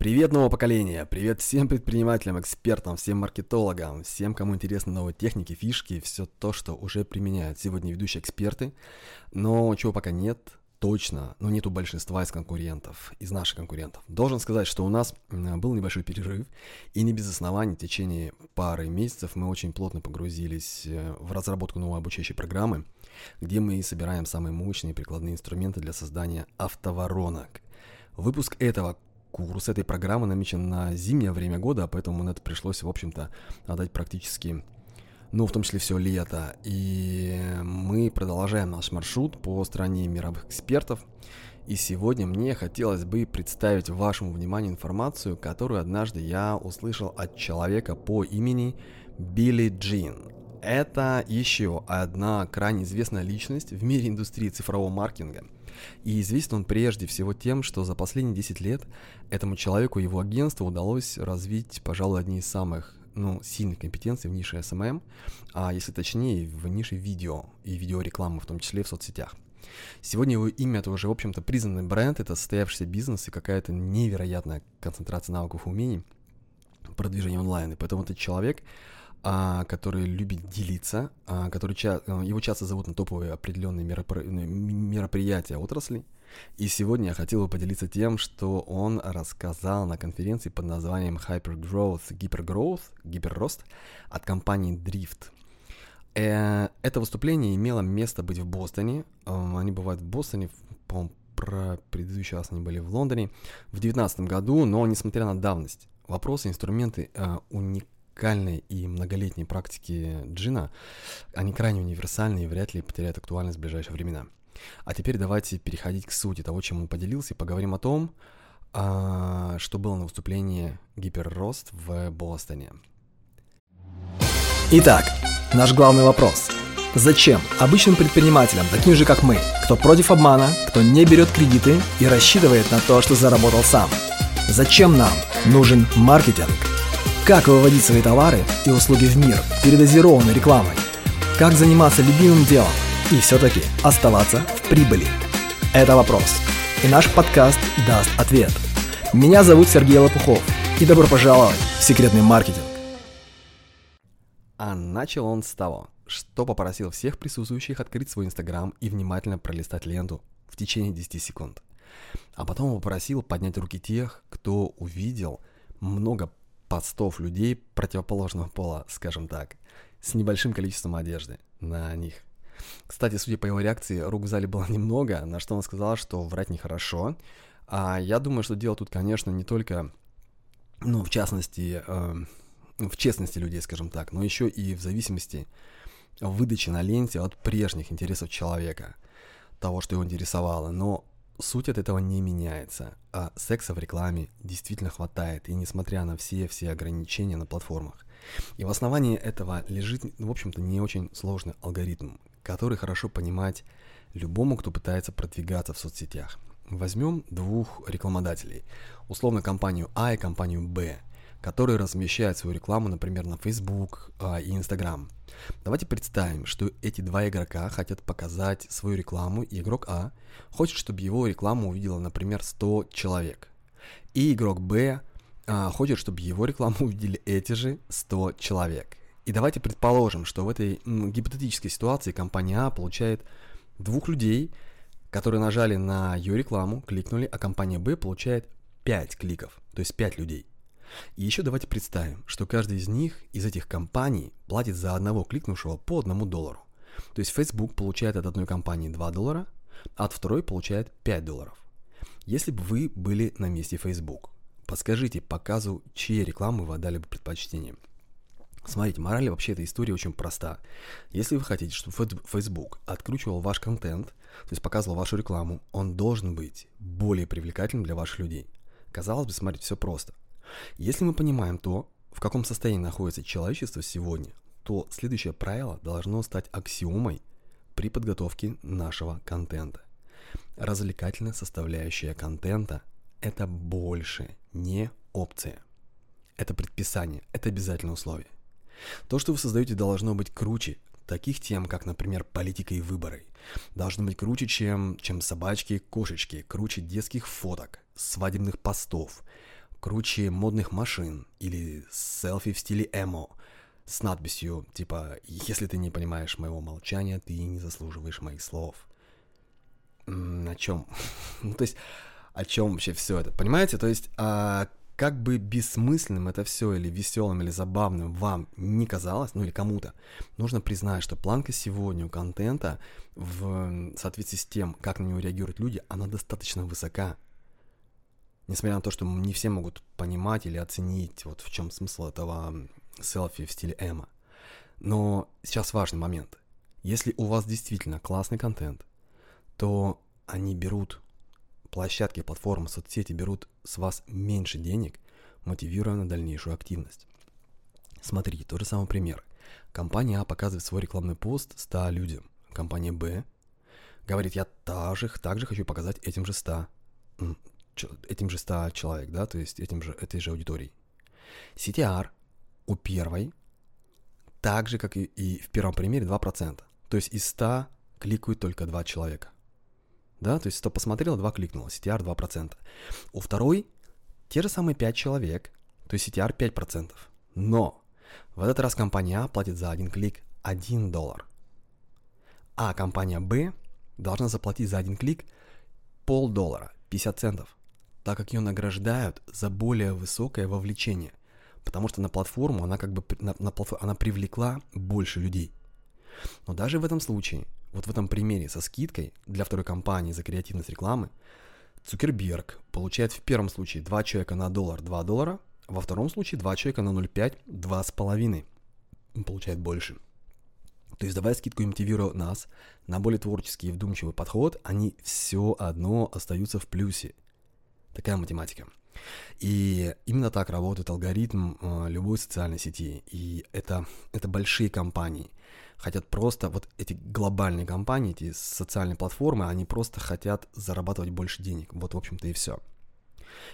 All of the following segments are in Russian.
Привет нового поколения, привет всем предпринимателям, экспертам, всем маркетологам, всем, кому интересны новые техники, фишки, все то, что уже применяют сегодня ведущие эксперты. Но чего пока нет, точно, но нету большинства из конкурентов, из наших конкурентов. Должен сказать, что у нас был небольшой перерыв, и не без оснований в течение пары месяцев мы очень плотно погрузились э, в разработку новой обучающей программы, где мы собираем самые мощные прикладные инструменты для создания автоворонок. Выпуск этого курс этой программы намечен на зимнее время года, поэтому на это пришлось, в общем-то, отдать практически, ну, в том числе все лето. И мы продолжаем наш маршрут по стране мировых экспертов. И сегодня мне хотелось бы представить вашему вниманию информацию, которую однажды я услышал от человека по имени Билли Джин. Это еще одна крайне известная личность в мире индустрии цифрового маркетинга – и известен он прежде всего тем, что за последние 10 лет этому человеку и его агентству удалось развить, пожалуй, одни из самых ну, сильных компетенций в нише SMM, а если точнее, в нише видео и видеорекламы, в том числе в соцсетях. Сегодня его имя это уже, в общем-то, признанный бренд, это состоявшийся бизнес и какая-то невероятная концентрация навыков и умений продвижения онлайн. И поэтому этот человек а, который любит делиться, а, который ча- э, его часто зовут на топовые определенные меропри- ну, мероприятия отрасли. И сегодня я хотел бы поделиться тем, что он рассказал на конференции под названием Hypergrowth, Hypergrowth, Гиперрост от компании Drift. Э, это выступление имело место быть в Бостоне. Э, они бывают в Бостоне, по про предыдущий раз они были в Лондоне в 2019 году, но несмотря на давность, вопросы, инструменты э, уникальны уникальной и многолетней практики джина, они крайне универсальны и вряд ли потеряют актуальность в ближайшие времена. А теперь давайте переходить к сути того, чем он поделился, и поговорим о том, а, что было на выступлении Гиперрост в Бостоне. Итак, наш главный вопрос. Зачем обычным предпринимателям, таким же как мы, кто против обмана, кто не берет кредиты и рассчитывает на то, что заработал сам? Зачем нам нужен маркетинг? Как выводить свои товары и услуги в мир передозированной рекламой? Как заниматься любимым делом и все-таки оставаться в прибыли? Это вопрос. И наш подкаст даст ответ. Меня зовут Сергей Лопухов. И добро пожаловать в секретный маркетинг. А начал он с того, что попросил всех присутствующих открыть свой инстаграм и внимательно пролистать ленту в течение 10 секунд. А потом попросил поднять руки тех, кто увидел много постов людей противоположного пола, скажем так, с небольшим количеством одежды на них. Кстати, судя по его реакции, рук в зале было немного, на что он сказал, что врать нехорошо. А я думаю, что дело тут, конечно, не только, ну, в частности, э, в честности людей, скажем так, но еще и в зависимости выдачи на ленте от прежних интересов человека, того, что его интересовало. Но суть от этого не меняется, а секса в рекламе действительно хватает, и несмотря на все-все ограничения на платформах. И в основании этого лежит, в общем-то, не очень сложный алгоритм, который хорошо понимать любому, кто пытается продвигаться в соцсетях. Возьмем двух рекламодателей, условно компанию А и компанию Б – которые размещают свою рекламу, например, на Facebook а, и Instagram. Давайте представим, что эти два игрока хотят показать свою рекламу, и игрок А хочет, чтобы его рекламу увидело, например, 100 человек. И игрок Б а, хочет, чтобы его рекламу увидели эти же 100 человек. И давайте предположим, что в этой гипотетической ситуации компания А получает двух людей, которые нажали на ее рекламу, кликнули, а компания Б получает 5 кликов, то есть 5 людей. И еще давайте представим, что каждый из них, из этих компаний, платит за одного кликнувшего по одному доллару. То есть Facebook получает от одной компании 2 доллара, а от второй получает 5 долларов. Если бы вы были на месте Facebook, подскажите показу, чьей рекламы вы отдали бы предпочтение. Смотрите, мораль вообще этой истории очень проста. Если вы хотите, чтобы Facebook откручивал ваш контент, то есть показывал вашу рекламу, он должен быть более привлекательным для ваших людей. Казалось бы, смотрите, все просто. Если мы понимаем то, в каком состоянии находится человечество сегодня, то следующее правило должно стать аксиомой при подготовке нашего контента. Развлекательная составляющая контента – это больше не опция. Это предписание, это обязательное условие. То, что вы создаете, должно быть круче таких тем, как, например, политика и выборы. Должно быть круче, чем, чем собачки и кошечки, круче детских фоток, свадебных постов, круче модных машин или селфи в стиле эмо с надписью типа «Если ты не понимаешь моего молчания, ты не заслуживаешь моих слов». О чем? ну, то есть, о чем вообще все это? Понимаете? То есть, а, как бы бессмысленным это все или веселым или забавным вам не казалось, ну или кому-то, нужно признать, что планка сегодня у контента в соответствии с тем, как на него реагируют люди, она достаточно высока. Несмотря на то, что не все могут понимать или оценить, вот в чем смысл этого селфи в стиле Эма. Но сейчас важный момент. Если у вас действительно классный контент, то они берут, площадки, платформы, соцсети берут с вас меньше денег, мотивируя на дальнейшую активность. Смотрите, тот же самый пример. Компания А показывает свой рекламный пост 100 людям. Компания Б говорит, я также, также хочу показать этим же 100, этим же 100 человек, да, то есть этим же, этой же аудиторией. CTR у первой, так же, как и, и в первом примере, 2%. То есть из 100 кликают только 2 человека. Да, то есть 100 посмотрел, 2 кликнуло, CTR 2%. У второй те же самые 5 человек, то есть CTR 5%. Но в этот раз компания А платит за один клик 1 доллар. А компания Б должна заплатить за один клик полдоллара, 50 центов, так как ее награждают за более высокое вовлечение потому что на платформу она как бы на, на платформу, она привлекла больше людей. Но даже в этом случае, вот в этом примере со скидкой для второй компании за креативность рекламы, Цукерберг получает в первом случае 2 человека на доллар 2 доллара, во втором случае 2 человека на 0,5 2,5. Он получает больше. То есть давая скидку мотивируя нас на более творческий и вдумчивый подход, они все одно остаются в плюсе. Такая математика. И именно так работает алгоритм э, любой социальной сети. И это, это большие компании. Хотят просто, вот эти глобальные компании, эти социальные платформы, они просто хотят зарабатывать больше денег. Вот, в общем-то, и все.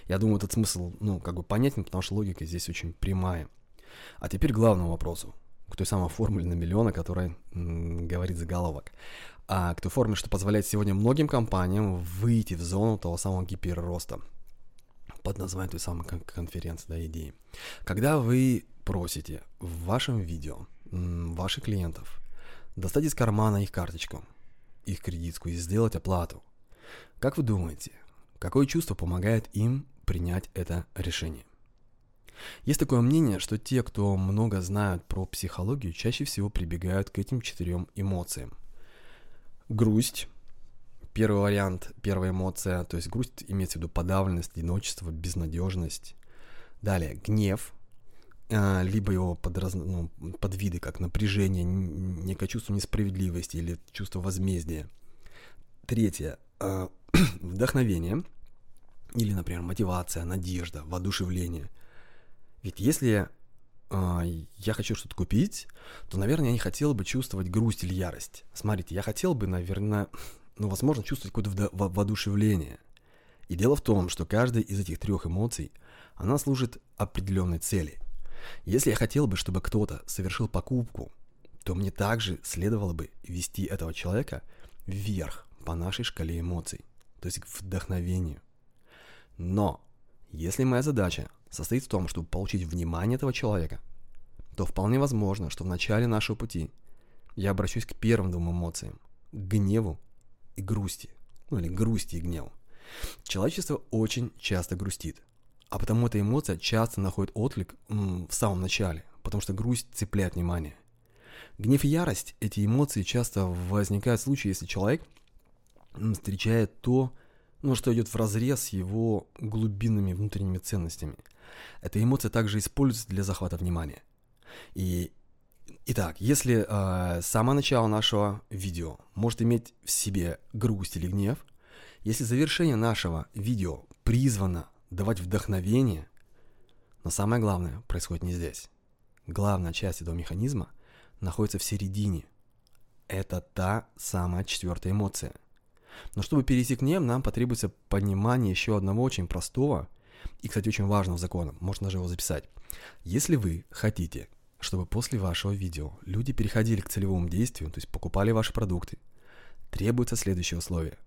Я думаю, этот смысл, ну, как бы понятен, потому что логика здесь очень прямая. А теперь к главному вопросу, к той самой формуле на миллион, о которой говорит заголовок. А к той форме, что позволяет сегодня многим компаниям выйти в зону того самого гиперроста – под названием той самой конференции, да, идеи. Когда вы просите в вашем видео ваших клиентов достать из кармана их карточку, их кредитку и сделать оплату, как вы думаете, какое чувство помогает им принять это решение? Есть такое мнение, что те, кто много знают про психологию, чаще всего прибегают к этим четырем эмоциям. Грусть, Первый вариант, первая эмоция, то есть грусть имеется в виду подавленность, одиночество, безнадежность. Далее, гнев, а, либо его под, раз, ну, под виды, как напряжение, некое чувство несправедливости или чувство возмездия. Третье, а, вдохновение, или, например, мотивация, надежда, воодушевление. Ведь если а, я хочу что-то купить, то, наверное, я не хотел бы чувствовать грусть или ярость. Смотрите, я хотел бы, наверное, ну, возможно, чувствовать какое-то воодушевление. И дело в том, что каждая из этих трех эмоций, она служит определенной цели. Если я хотел бы, чтобы кто-то совершил покупку, то мне также следовало бы вести этого человека вверх по нашей шкале эмоций, то есть к вдохновению. Но если моя задача состоит в том, чтобы получить внимание этого человека, то вполне возможно, что в начале нашего пути я обращусь к первым двум эмоциям – к гневу и грусти, ну или грусти и гневу. Человечество очень часто грустит, а потому эта эмоция часто находит отклик в самом начале, потому что грусть цепляет внимание. Гнев и ярость, эти эмоции часто возникают в случае, если человек встречает то, ну, что идет в разрез с его глубинными внутренними ценностями. Эта эмоция также используется для захвата внимания. И Итак, если э, самое начало нашего видео может иметь в себе грусть или гнев, если завершение нашего видео призвано давать вдохновение, но самое главное происходит не здесь. Главная часть этого механизма находится в середине. Это та самая четвертая эмоция. Но чтобы перейти к ним, нам потребуется понимание еще одного очень простого и, кстати, очень важного закона. Можно даже его записать. Если вы хотите чтобы после вашего видео люди переходили к целевому действию, то есть покупали ваши продукты, требуется следующее условие.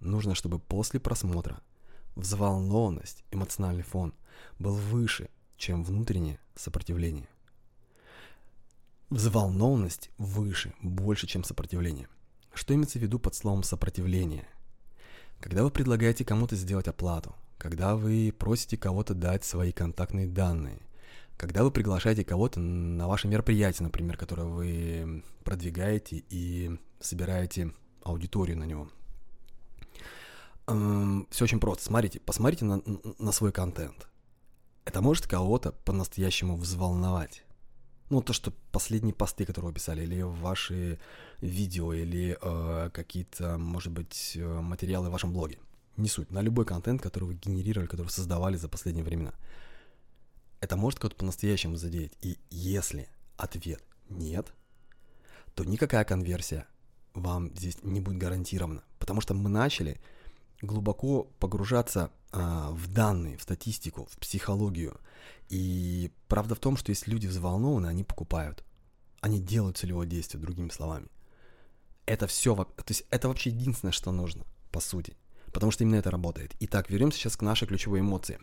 Нужно, чтобы после просмотра взволнованность, эмоциональный фон был выше, чем внутреннее сопротивление. Взволнованность выше, больше, чем сопротивление. Что имеется в виду под словом сопротивление? Когда вы предлагаете кому-то сделать оплату, когда вы просите кого-то дать свои контактные данные, когда вы приглашаете кого-то на ваше мероприятие, например, которое вы продвигаете и собираете аудиторию на него. Эм, все очень просто. Смотрите, посмотрите на, на свой контент. Это может кого-то по-настоящему взволновать. Ну, то, что последние посты, которые вы писали, или ваши видео, или э, какие-то, может быть, э, материалы в вашем блоге. Не суть. На любой контент, который вы генерировали, который вы создавали за последние времена. Это может кого-то по-настоящему задеть. И если ответ нет, то никакая конверсия вам здесь не будет гарантирована. Потому что мы начали глубоко погружаться а, в данные, в статистику, в психологию. И правда в том, что если люди взволнованы, они покупают. Они делают целевое действие, другими словами. Это все, то есть это вообще единственное, что нужно, по сути. Потому что именно это работает. Итак, вернемся сейчас к нашей ключевой эмоции.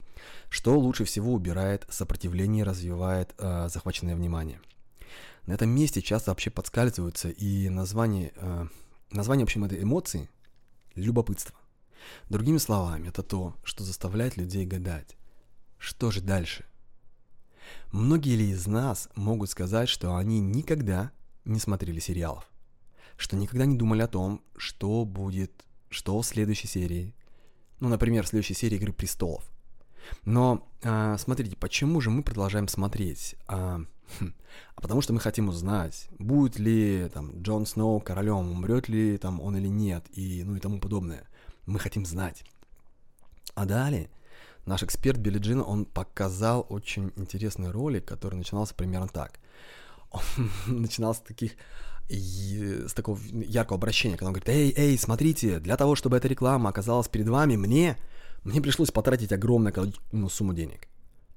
Что лучше всего убирает сопротивление развивает э, захваченное внимание? На этом месте часто вообще подскальзываются и название, э, название, в общем, этой эмоции – любопытство. Другими словами, это то, что заставляет людей гадать. Что же дальше? Многие ли из нас могут сказать, что они никогда не смотрели сериалов? Что никогда не думали о том, что будет, что в следующей серии? Ну, например, в следующей серии «Игры престолов». Но а, смотрите, почему же мы продолжаем смотреть? А, хм, а потому что мы хотим узнать, будет ли там Джон Сноу королем, умрет ли там он или нет, и ну и тому подобное. Мы хотим знать. А далее наш эксперт Билли Джин, он показал очень интересный ролик, который начинался примерно так. Он начинался с таких с такого яркого обращения, когда он говорит, эй, эй, смотрите, для того, чтобы эта реклама оказалась перед вами, мне, мне пришлось потратить огромную ну, сумму денег.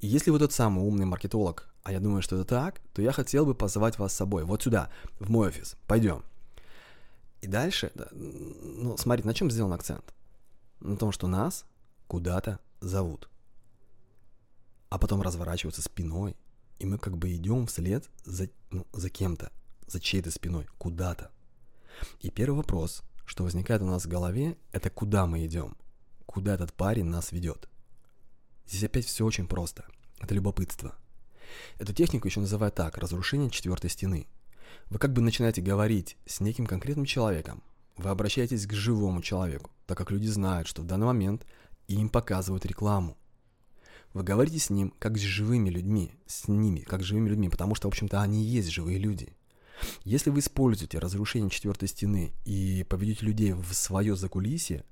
И если вы тот самый умный маркетолог, а я думаю, что это так, то я хотел бы позвать вас с собой, вот сюда, в мой офис, пойдем. И дальше, ну, смотрите, на чем сделан акцент? На том, что нас куда-то зовут. А потом разворачиваться спиной, и мы как бы идем вслед за, ну, за кем-то, за чьей-то спиной, куда-то. И первый вопрос, что возникает у нас в голове, это куда мы идем, куда этот парень нас ведет. Здесь опять все очень просто. Это любопытство. Эту технику еще называют так, разрушение четвертой стены – вы как бы начинаете говорить с неким конкретным человеком. Вы обращаетесь к живому человеку, так как люди знают, что в данный момент им показывают рекламу. Вы говорите с ним как с живыми людьми, с ними, как с живыми людьми, потому что, в общем-то, они и есть живые люди. Если вы используете разрушение четвертой стены и поведете людей в свое закулисье,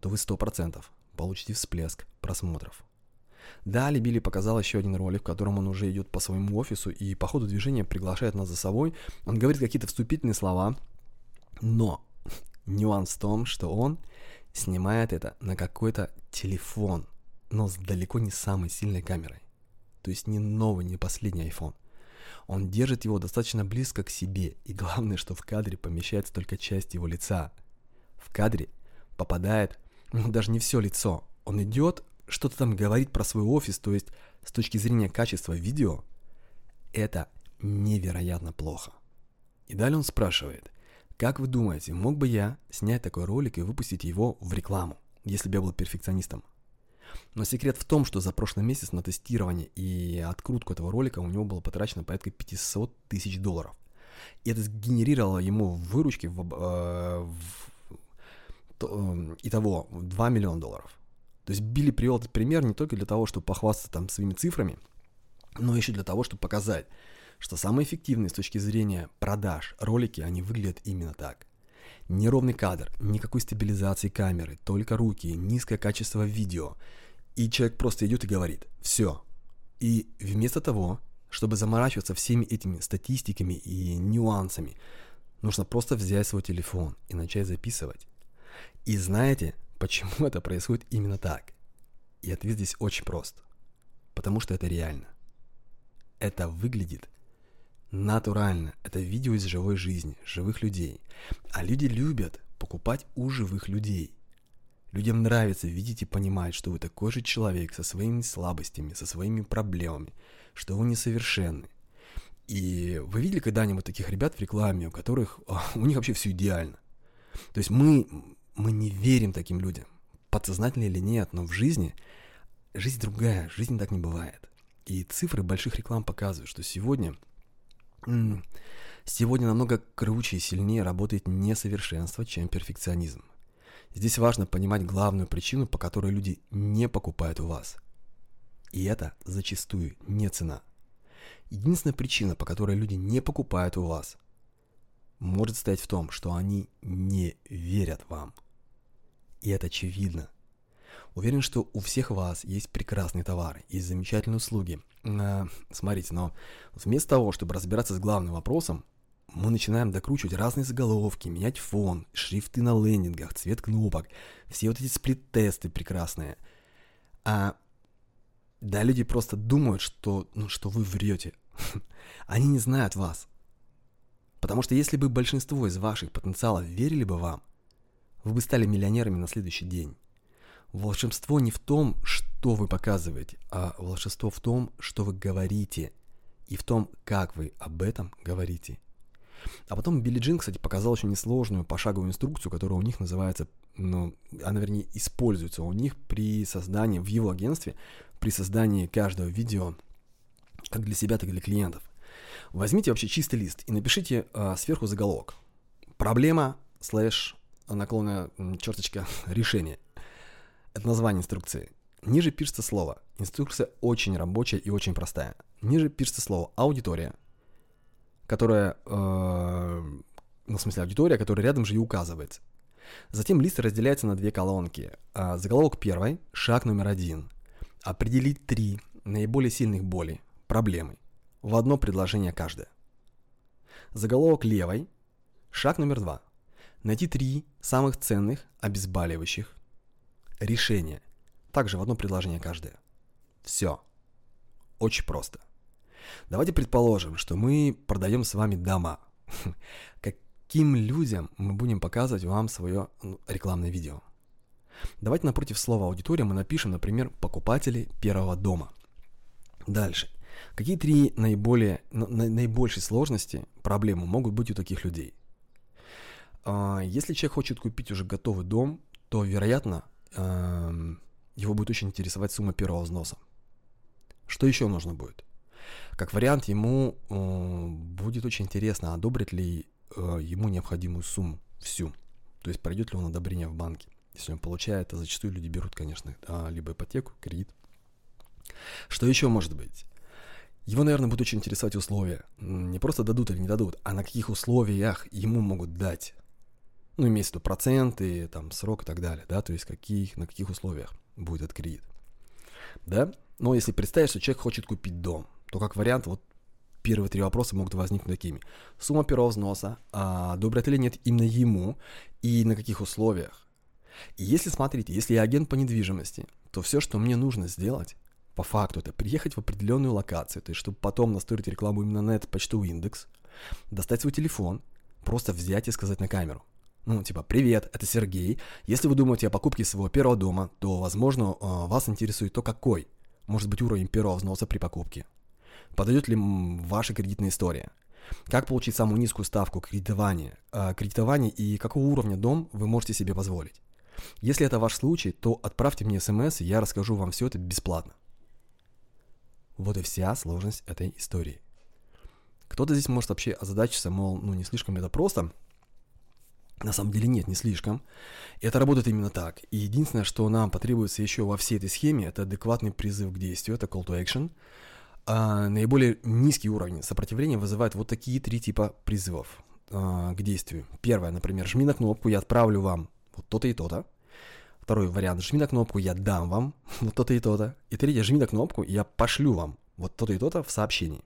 то вы 100% получите всплеск просмотров. Далее Билли показал еще один ролик, в котором он уже идет по своему офису и по ходу движения приглашает нас за собой. Он говорит какие-то вступительные слова, но нюанс в том, что он снимает это на какой-то телефон, но с далеко не самой сильной камерой. То есть не новый, не последний iPhone. Он держит его достаточно близко к себе, и главное, что в кадре помещается только часть его лица. В кадре попадает, ну даже не все лицо. Он идет что-то там говорит про свой офис, то есть с точки зрения качества видео, это невероятно плохо. И далее он спрашивает, как вы думаете, мог бы я снять такой ролик и выпустить его в рекламу, если бы я был перфекционистом? Но секрет в том, что за прошлый месяц на тестирование и открутку этого ролика у него было потрачено порядка 500 тысяч долларов. И это сгенерировало ему выручки в, э, в, э, итого 2 миллиона долларов. То есть Билли привел этот пример не только для того, чтобы похвастаться там своими цифрами, но еще для того, чтобы показать, что самые эффективные с точки зрения продаж ролики, они выглядят именно так. Неровный кадр, никакой стабилизации камеры, только руки, низкое качество видео. И человек просто идет и говорит «все». И вместо того, чтобы заморачиваться всеми этими статистиками и нюансами, нужно просто взять свой телефон и начать записывать. И знаете, Почему это происходит именно так? И ответ здесь очень прост. Потому что это реально. Это выглядит натурально. Это видео из живой жизни, живых людей. А люди любят покупать у живых людей. Людям нравится видеть и понимать, что вы такой же человек со своими слабостями, со своими проблемами, что вы несовершенны. И вы видели когда-нибудь таких ребят в рекламе, у которых у них вообще все идеально? То есть мы, мы не верим таким людям, подсознательно или нет, но в жизни жизнь другая, жизнь так не бывает. И цифры больших реклам показывают, что сегодня, сегодня намного круче и сильнее работает несовершенство, чем перфекционизм. Здесь важно понимать главную причину, по которой люди не покупают у вас. И это зачастую не цена. Единственная причина, по которой люди не покупают у вас, может стоять в том, что они не верят вам. И это очевидно. Уверен, что у всех вас есть прекрасные товары, есть замечательные услуги. А, смотрите, но вместо того, чтобы разбираться с главным вопросом, мы начинаем докручивать разные заголовки, менять фон, шрифты на лендингах, цвет кнопок, все вот эти сплит-тесты прекрасные. А да, люди просто думают, что, ну, что вы врете. Они не знают вас. Потому что если бы большинство из ваших потенциалов верили бы вам, вы бы стали миллионерами на следующий день. Волшебство не в том, что вы показываете, а волшебство в том, что вы говорите, и в том, как вы об этом говорите. А потом Билли Джин, кстати, показал очень несложную пошаговую инструкцию, которая у них называется, ну, она, вернее, используется у них при создании, в его агентстве, при создании каждого видео, как для себя, так и для клиентов. Возьмите вообще чистый лист и напишите э, сверху заголовок. Проблема слэш наклонная черточка решение. Это название инструкции. Ниже пишется слово. Инструкция очень рабочая и очень простая. Ниже пишется слово аудитория – которая, э, ну, в смысле, аудитория, которая рядом же и указывается. Затем лист разделяется на две колонки. А заголовок первой, шаг номер один. Определить три наиболее сильных боли, проблемы, в одно предложение каждое. Заголовок левой, шаг номер два. Найти три самых ценных, обезболивающих решения, также в одно предложение каждое. Все. Очень просто. Давайте предположим, что мы продаем с вами дома. Каким людям мы будем показывать вам свое ну, рекламное видео? Давайте напротив слова аудитория мы напишем, например, покупатели первого дома. Дальше. Какие три наиболее, на, наибольшей сложности проблемы могут быть у таких людей? А, если человек хочет купить уже готовый дом, то, вероятно, его будет очень интересовать сумма первого взноса. Что еще нужно будет? Как вариант, ему э, будет очень интересно, одобрит ли э, ему необходимую сумму всю. То есть пройдет ли он одобрение в банке. Если он получает, то зачастую люди берут, конечно, а, либо ипотеку, кредит. Что еще может быть? Его, наверное, будет очень интересовать условия. Не просто дадут или не дадут, а на каких условиях ему могут дать. Ну, имеется в виду проценты, там, срок и так далее, да, то есть каких, на каких условиях будет этот кредит. Да? Но если представить, что человек хочет купить дом, то как вариант вот первые три вопроса могут возникнуть такими. Сумма первого взноса, а, одобрят или нет именно ему и на каких условиях. И если, смотрите, если я агент по недвижимости, то все, что мне нужно сделать, по факту, это приехать в определенную локацию, то есть чтобы потом настроить рекламу именно на этот почтовый индекс, достать свой телефон, просто взять и сказать на камеру. Ну, типа, привет, это Сергей. Если вы думаете о покупке своего первого дома, то, возможно, а, вас интересует то, какой может быть уровень первого взноса при покупке. Подойдет ли ваша кредитная история? Как получить самую низкую ставку кредитования, э, кредитования и какого уровня дом вы можете себе позволить? Если это ваш случай, то отправьте мне смс, и я расскажу вам все это бесплатно. Вот и вся сложность этой истории. Кто-то здесь может вообще озадачиться, мол, ну не слишком ли это просто. На самом деле нет, не слишком. Это работает именно так. И единственное, что нам потребуется еще во всей этой схеме, это адекватный призыв к действию, это call to action – а, наиболее низкий уровень сопротивления вызывает вот такие три типа призывов а, к действию. Первое, например, жми на кнопку, я отправлю вам вот то-то и то-то. Второй вариант, жми на кнопку, я дам вам вот то-то и то-то. И третье, жми на кнопку, я пошлю вам вот то-то и то-то в сообщении.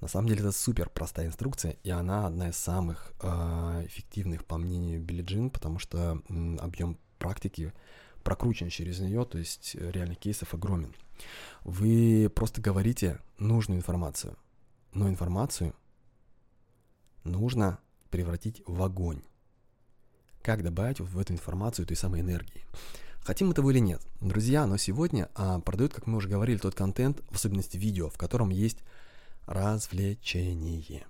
На самом деле это супер простая инструкция, и она одна из самых э, эффективных, по мнению Билли Джин, потому что м, объем практики прокручен через нее, то есть реальных кейсов огромен. Вы просто говорите нужную информацию, но информацию нужно превратить в огонь. как добавить в эту информацию той самой энергии. Хотим этого или нет, друзья, но сегодня а, продают, как мы уже говорили, тот контент, в особенности видео, в котором есть развлечение.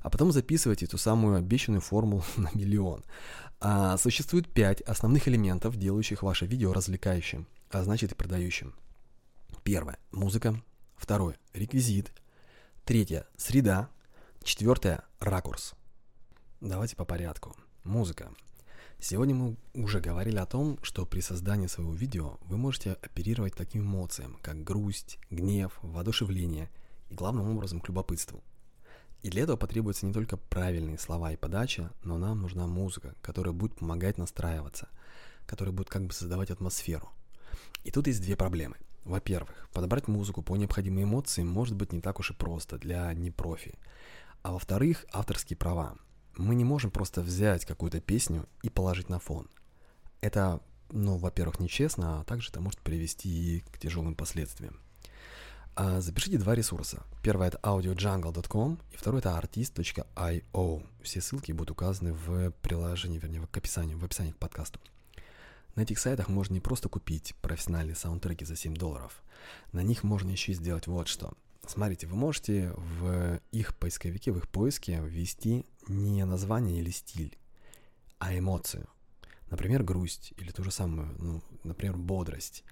А потом записывайте эту самую обещанную формулу на миллион. А, существует пять основных элементов, делающих ваше видео развлекающим, а значит и продающим. Первое – музыка. Второе – реквизит. Третье – среда. Четвертое – ракурс. Давайте по порядку. Музыка. Сегодня мы уже говорили о том, что при создании своего видео вы можете оперировать таким эмоциям, как грусть, гнев, воодушевление и главным образом к любопытству. И для этого потребуются не только правильные слова и подача, но нам нужна музыка, которая будет помогать настраиваться, которая будет как бы создавать атмосферу. И тут есть две проблемы. Во-первых, подобрать музыку по необходимой эмоции может быть не так уж и просто для непрофи. А во-вторых, авторские права. Мы не можем просто взять какую-то песню и положить на фон. Это, ну, во-первых, нечестно, а также это может привести и к тяжелым последствиям. А запишите два ресурса. Первый это audiojungle.com и второй это artist.io. Все ссылки будут указаны в приложении, вернее, к описанию, в описании к подкасту. На этих сайтах можно не просто купить профессиональные саундтреки за 7 долларов. На них можно еще и сделать вот что – Смотрите, вы можете в их поисковике, в их поиске ввести не название или стиль, а эмоцию. Например, грусть или ту же самую, ну, например, бодрость,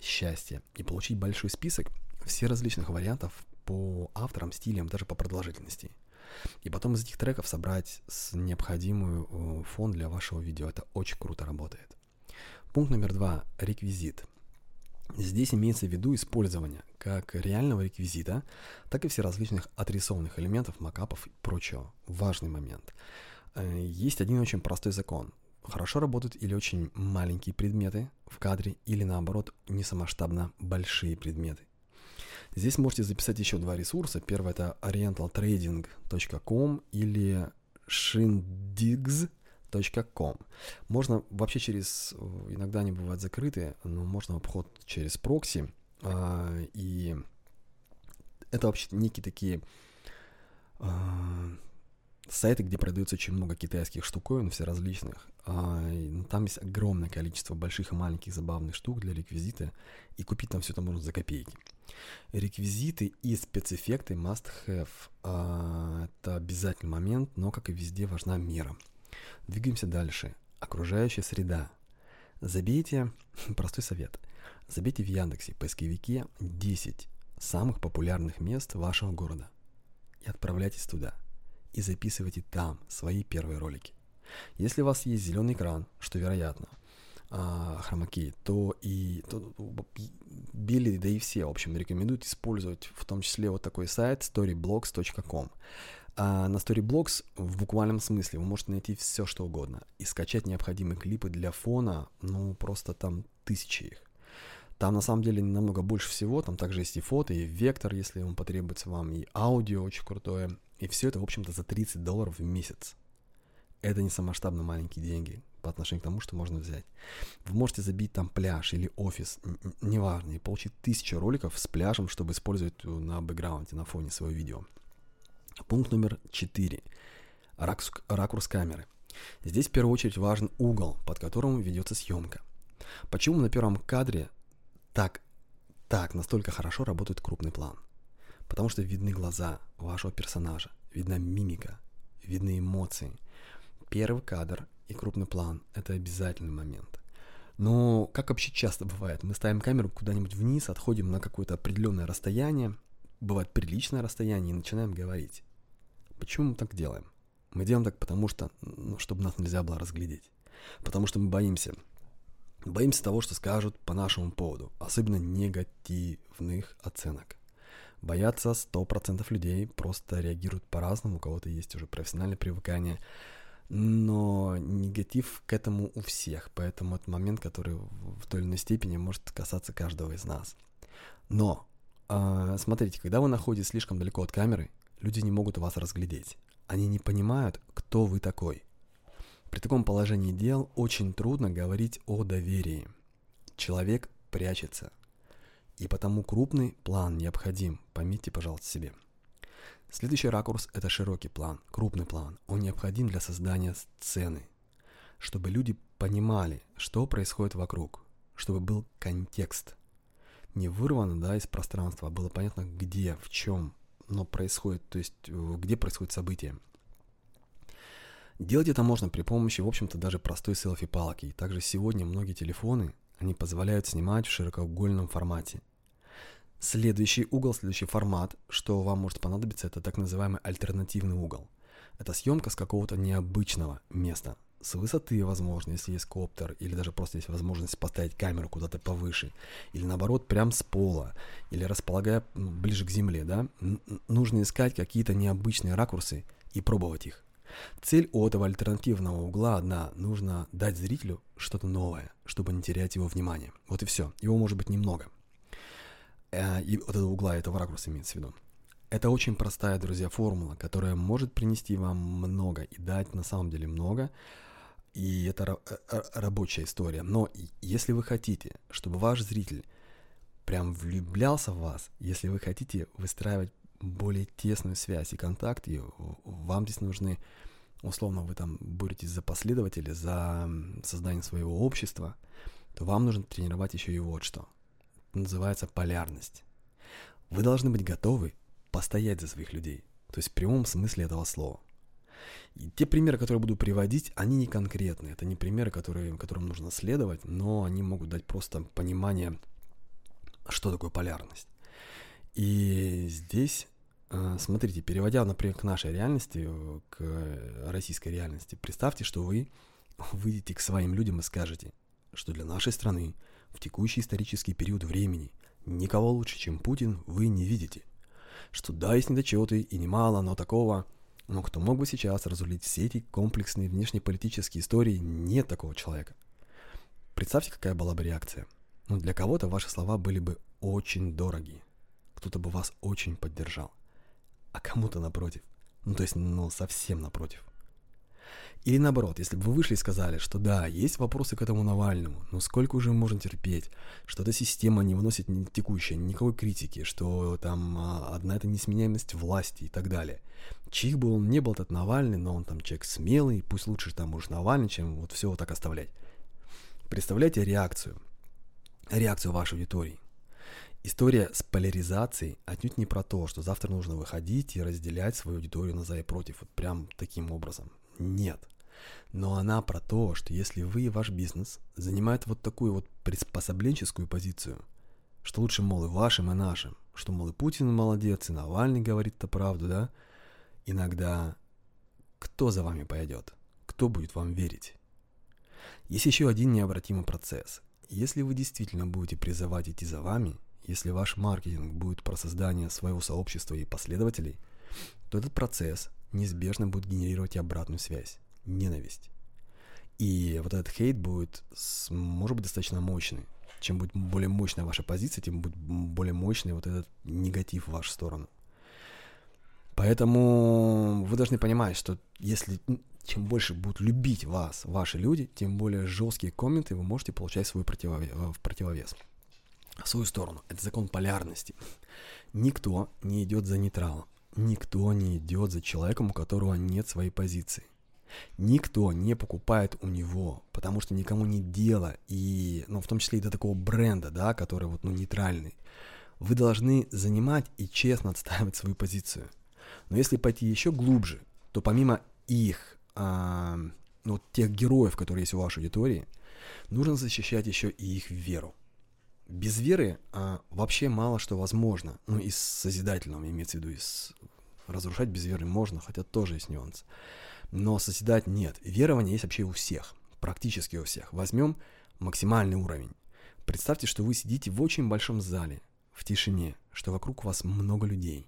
счастье. И получить большой список все различных вариантов по авторам, стилям, даже по продолжительности. И потом из этих треков собрать с необходимую э, фон для вашего видео. Это очень круто работает. Пункт номер два. Реквизит. Здесь имеется в виду использование как реального реквизита, так и все различных отрисованных элементов, макапов и прочего. Важный момент. Э, есть один очень простой закон. Хорошо работают или очень маленькие предметы в кадре, или наоборот, несамасштабно большие предметы. Здесь можете записать еще два ресурса. Первый это orientaltrading.com или shindigs.com Com. Можно вообще через, иногда они бывают закрыты, но можно обход через прокси. А, и это вообще некие такие а, сайты, где продается очень много китайских штуковин, все различных. А, ну, там есть огромное количество больших и маленьких забавных штук для реквизита, и купить там все это можно за копейки. Реквизиты и спецэффекты must have. А, это обязательный момент, но, как и везде, важна мера. Двигаемся дальше. Окружающая среда. Забейте, простой совет, забейте в Яндексе поисковике 10 самых популярных мест вашего города и отправляйтесь туда и записывайте там свои первые ролики. Если у вас есть зеленый экран, что вероятно, а, хромаки, то и то, Билли, да и все, в общем, рекомендуют использовать в том числе вот такой сайт storyblogs.com. А на Storyblocks в буквальном смысле вы можете найти все, что угодно. И скачать необходимые клипы для фона, ну, просто там тысячи их. Там на самом деле намного больше всего, там также есть и фото, и вектор, если он потребуется вам, и аудио очень крутое. И все это, в общем-то, за 30 долларов в месяц. Это не самоштабно маленькие деньги по отношению к тому, что можно взять. Вы можете забить там пляж или офис, неважно, и получить тысячу роликов с пляжем, чтобы использовать на бэкграунде, на фоне своего видео. Пункт номер 4. Ракурс, ракурс камеры. Здесь в первую очередь важен угол, под которым ведется съемка. Почему на первом кадре так, так настолько хорошо работает крупный план? Потому что видны глаза вашего персонажа, видна мимика, видны эмоции. Первый кадр и крупный план – это обязательный момент. Но, как вообще часто бывает, мы ставим камеру куда-нибудь вниз, отходим на какое-то определенное расстояние, бывает приличное расстояние, и начинаем говорить. Почему мы так делаем? Мы делаем так потому, что, ну, чтобы нас нельзя было разглядеть. Потому что мы боимся. Боимся того, что скажут по нашему поводу, особенно негативных оценок. Боятся 100% людей, просто реагируют по-разному, у кого-то есть уже профессиональное привыкание, но негатив к этому у всех, поэтому это момент, который в той или иной степени может касаться каждого из нас. Но а, смотрите, когда вы находитесь слишком далеко от камеры, люди не могут вас разглядеть. Они не понимают, кто вы такой. При таком положении дел очень трудно говорить о доверии. Человек прячется. И потому крупный план необходим, пометьте, пожалуйста, себе. Следующий ракурс – это широкий план, крупный план. Он необходим для создания сцены. чтобы люди понимали, что происходит вокруг, чтобы был контекст. Не вырвано, да, из пространства, а было понятно, где, в чем, но происходит, то есть э, где происходит событие. Делать это можно при помощи, в общем-то, даже простой селфи-палки. Также сегодня многие телефоны, они позволяют снимать в широкоугольном формате. Следующий угол, следующий формат, что вам может понадобиться, это так называемый альтернативный угол. Это съемка с какого-то необычного места. С высоты, возможно, если есть коптер, или даже просто есть возможность поставить камеру куда-то повыше, или наоборот, прям с пола, или располагая ну, ближе к земле, да, нужно искать какие-то необычные ракурсы и пробовать их. Цель у этого альтернативного угла одна. Нужно дать зрителю что-то новое, чтобы не терять его внимание. Вот и все. Его может быть немного. Э, и вот этого угла, этого ракурса имеется в виду. Это очень простая, друзья, формула, которая может принести вам много и дать на самом деле много. И это э, рабочая история. Но если вы хотите, чтобы ваш зритель прям влюблялся в вас, если вы хотите выстраивать более тесную связь и контакт, и вам здесь нужны, условно, вы там боретесь за последователя, за создание своего общества, то вам нужно тренировать еще и вот что. Называется полярность. Вы должны быть готовы постоять за своих людей, то есть в прямом смысле этого слова. И те примеры, которые буду приводить, они не конкретные. Это не примеры, которые, которым нужно следовать, но они могут дать просто понимание, что такое полярность. И здесь а, смотрите, переводя, например, к нашей реальности, э, к российской реальности, представьте, что вы выйдете к своим людям и скажете, что для нашей страны в текущий исторический период времени никого лучше, чем Путин, вы не видите. Что да, есть недочеты и немало, но такого, но кто мог бы сейчас разрулить все эти комплексные внешнеполитические истории, нет такого человека. Представьте, какая была бы реакция. Ну, для кого-то ваши слова были бы очень дороги. Кто-то бы вас очень поддержал а кому-то напротив. Ну, то есть, ну, совсем напротив. Или наоборот, если бы вы вышли и сказали, что да, есть вопросы к этому Навальному, но сколько уже можно терпеть, что эта система не выносит ни текущая никакой критики, что там а, одна это несменяемость власти и так далее. Чих бы он не был этот Навальный, но он там человек смелый, пусть лучше там уж Навальный, чем вот все вот так оставлять. Представляете реакцию, реакцию вашей аудитории. История с поляризацией отнюдь не про то, что завтра нужно выходить и разделять свою аудиторию на за и против, вот прям таким образом. Нет. Но она про то, что если вы и ваш бизнес занимает вот такую вот приспособленческую позицию, что лучше, мол, и вашим, и нашим, что, мол, и Путин молодец, и Навальный говорит-то правду, да, иногда кто за вами пойдет? Кто будет вам верить? Есть еще один необратимый процесс. Если вы действительно будете призывать идти за вами, если ваш маркетинг будет про создание своего сообщества и последователей, то этот процесс неизбежно будет генерировать обратную связь, ненависть. И вот этот хейт будет, может быть, достаточно мощный. Чем будет более мощная ваша позиция, тем будет более мощный вот этот негатив в вашу сторону. Поэтому вы должны понимать, что если чем больше будут любить вас ваши люди, тем более жесткие комменты вы можете получать свой противовес, в противовес в свою сторону. Это закон полярности. Никто не идет за нейтралом. Никто не идет за человеком, у которого нет своей позиции. Никто не покупает у него, потому что никому не дело, и, ну, в том числе и до такого бренда, да, который вот, ну, нейтральный. Вы должны занимать и честно отстаивать свою позицию. Но если пойти еще глубже, то помимо их, а, ну, тех героев, которые есть у вашей аудитории, нужно защищать еще и их веру без веры а, вообще мало что возможно. Ну, из созидательного имеется в виду, из разрушать без веры можно, хотя тоже есть нюанс. Но созидать нет. Верование есть вообще у всех, практически у всех. Возьмем максимальный уровень. Представьте, что вы сидите в очень большом зале, в тишине, что вокруг вас много людей.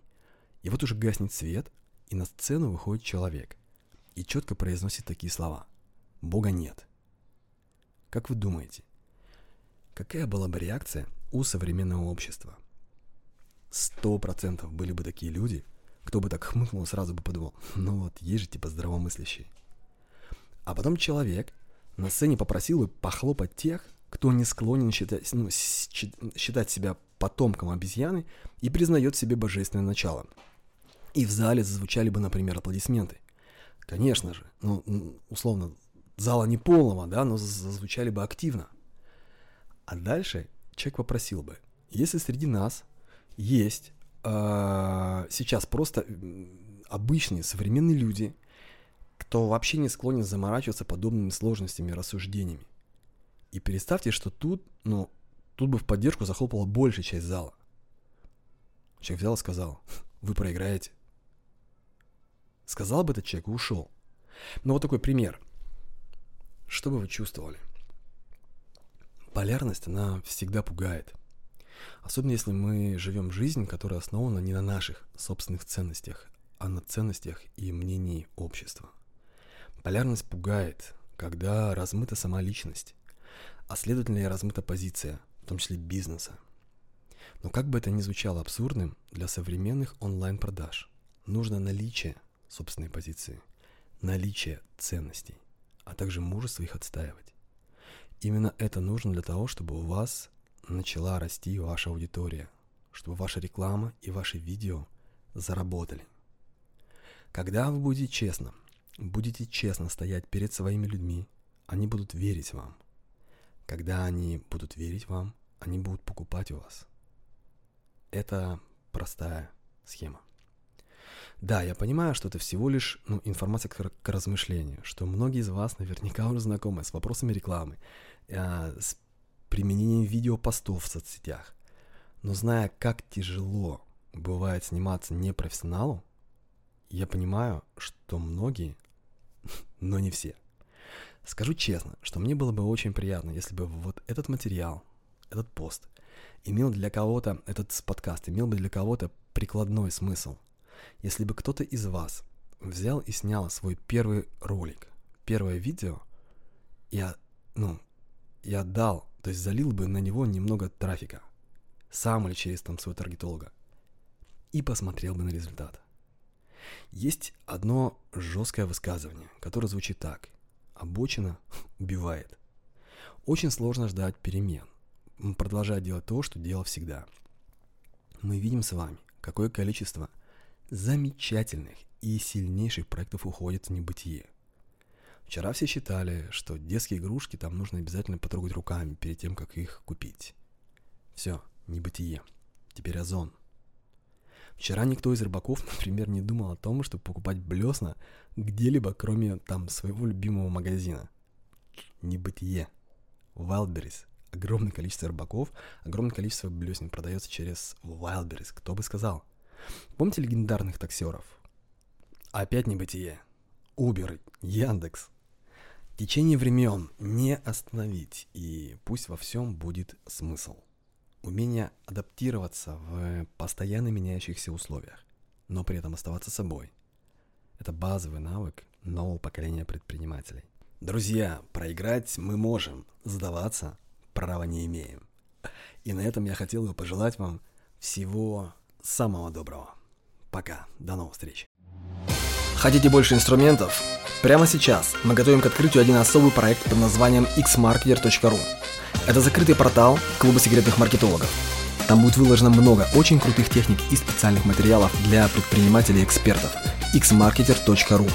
И вот уже гаснет свет, и на сцену выходит человек и четко произносит такие слова. Бога нет. Как вы думаете, Какая была бы реакция у современного общества? Сто процентов были бы такие люди, кто бы так хмыкнул, сразу бы подумал, ну вот, есть же типа здравомыслящие. А потом человек на сцене попросил бы похлопать тех, кто не склонен считать, ну, считать себя потомком обезьяны и признает в себе божественное начало. И в зале зазвучали бы, например, аплодисменты. Конечно же, ну, условно, зала не полного, да, но зазвучали бы активно. А дальше человек попросил бы, если среди нас есть э, сейчас просто обычные современные люди, кто вообще не склонен заморачиваться подобными сложностями и рассуждениями. И представьте, что тут, ну, тут бы в поддержку захлопала большая часть зала. Человек взял и сказал, вы проиграете. Сказал бы этот человек и ушел. Ну вот такой пример. Что бы вы чувствовали? Полярность, она всегда пугает. Особенно если мы живем жизнь, которая основана не на наших собственных ценностях, а на ценностях и мнении общества. Полярность пугает, когда размыта сама личность, а следовательно и размыта позиция, в том числе бизнеса. Но как бы это ни звучало абсурдным, для современных онлайн-продаж нужно наличие собственной позиции, наличие ценностей, а также мужество их отстаивать. Именно это нужно для того, чтобы у вас начала расти ваша аудитория, чтобы ваша реклама и ваши видео заработали. Когда вы будете честно, будете честно стоять перед своими людьми, они будут верить вам. Когда они будут верить вам, они будут покупать у вас. Это простая схема. Да, я понимаю, что это всего лишь ну, информация к, к размышлению, что многие из вас наверняка уже знакомы с вопросами рекламы, э, с применением видеопостов в соцсетях. Но зная, как тяжело бывает сниматься непрофессионалу, я понимаю, что многие, но не все. Скажу честно, что мне было бы очень приятно, если бы вот этот материал, этот пост, имел для кого-то, этот подкаст имел бы для кого-то прикладной смысл. Если бы кто-то из вас взял и снял свой первый ролик, первое видео, я, ну, я отдал, то есть залил бы на него немного трафика, сам или через там своего таргетолога, и посмотрел бы на результат. Есть одно жесткое высказывание, которое звучит так. Обочина убивает. Очень сложно ждать перемен. Продолжать делать то, что делал всегда. Мы видим с вами, какое количество замечательных и сильнейших проектов уходит в небытие. Вчера все считали, что детские игрушки там нужно обязательно потрогать руками перед тем, как их купить. Все, небытие. Теперь озон – Вчера никто из рыбаков, например, не думал о том, чтобы покупать блесна где-либо, кроме там своего любимого магазина. Небытие. Wildberries. Огромное количество рыбаков, огромное количество блесен продается через Wildberries. Кто бы сказал? Помните легендарных таксеров? Опять небытие. Uber, Яндекс. Течение времен не остановить, и пусть во всем будет смысл умение адаптироваться в постоянно меняющихся условиях, но при этом оставаться собой. Это базовый навык нового поколения предпринимателей. Друзья, проиграть мы можем, сдаваться права не имеем. И на этом я хотел бы пожелать вам всего самого доброго. Пока, до новых встреч. Хотите больше инструментов? Прямо сейчас мы готовим к открытию один особый проект под названием xmarketer.ru. Это закрытый портал клуба секретных маркетологов. Там будет выложено много очень крутых техник и специальных материалов для предпринимателей и экспертов. xmarketer.ru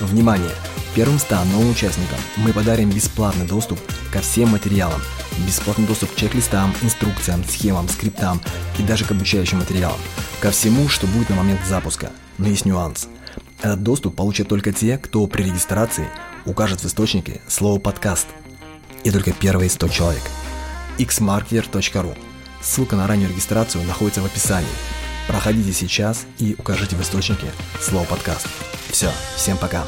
Внимание! Первым 100 новым участникам мы подарим бесплатный доступ ко всем материалам, бесплатный доступ к чек-листам, инструкциям, схемам, скриптам и даже к обучающим материалам, ко всему, что будет на момент запуска. Но есть нюанс. Этот доступ получат только те, кто при регистрации укажет в источнике слово «подкаст», и только первые 100 человек. xmarketer.ru Ссылка на раннюю регистрацию находится в описании. Проходите сейчас и укажите в источнике слово подкаст. Все, всем пока.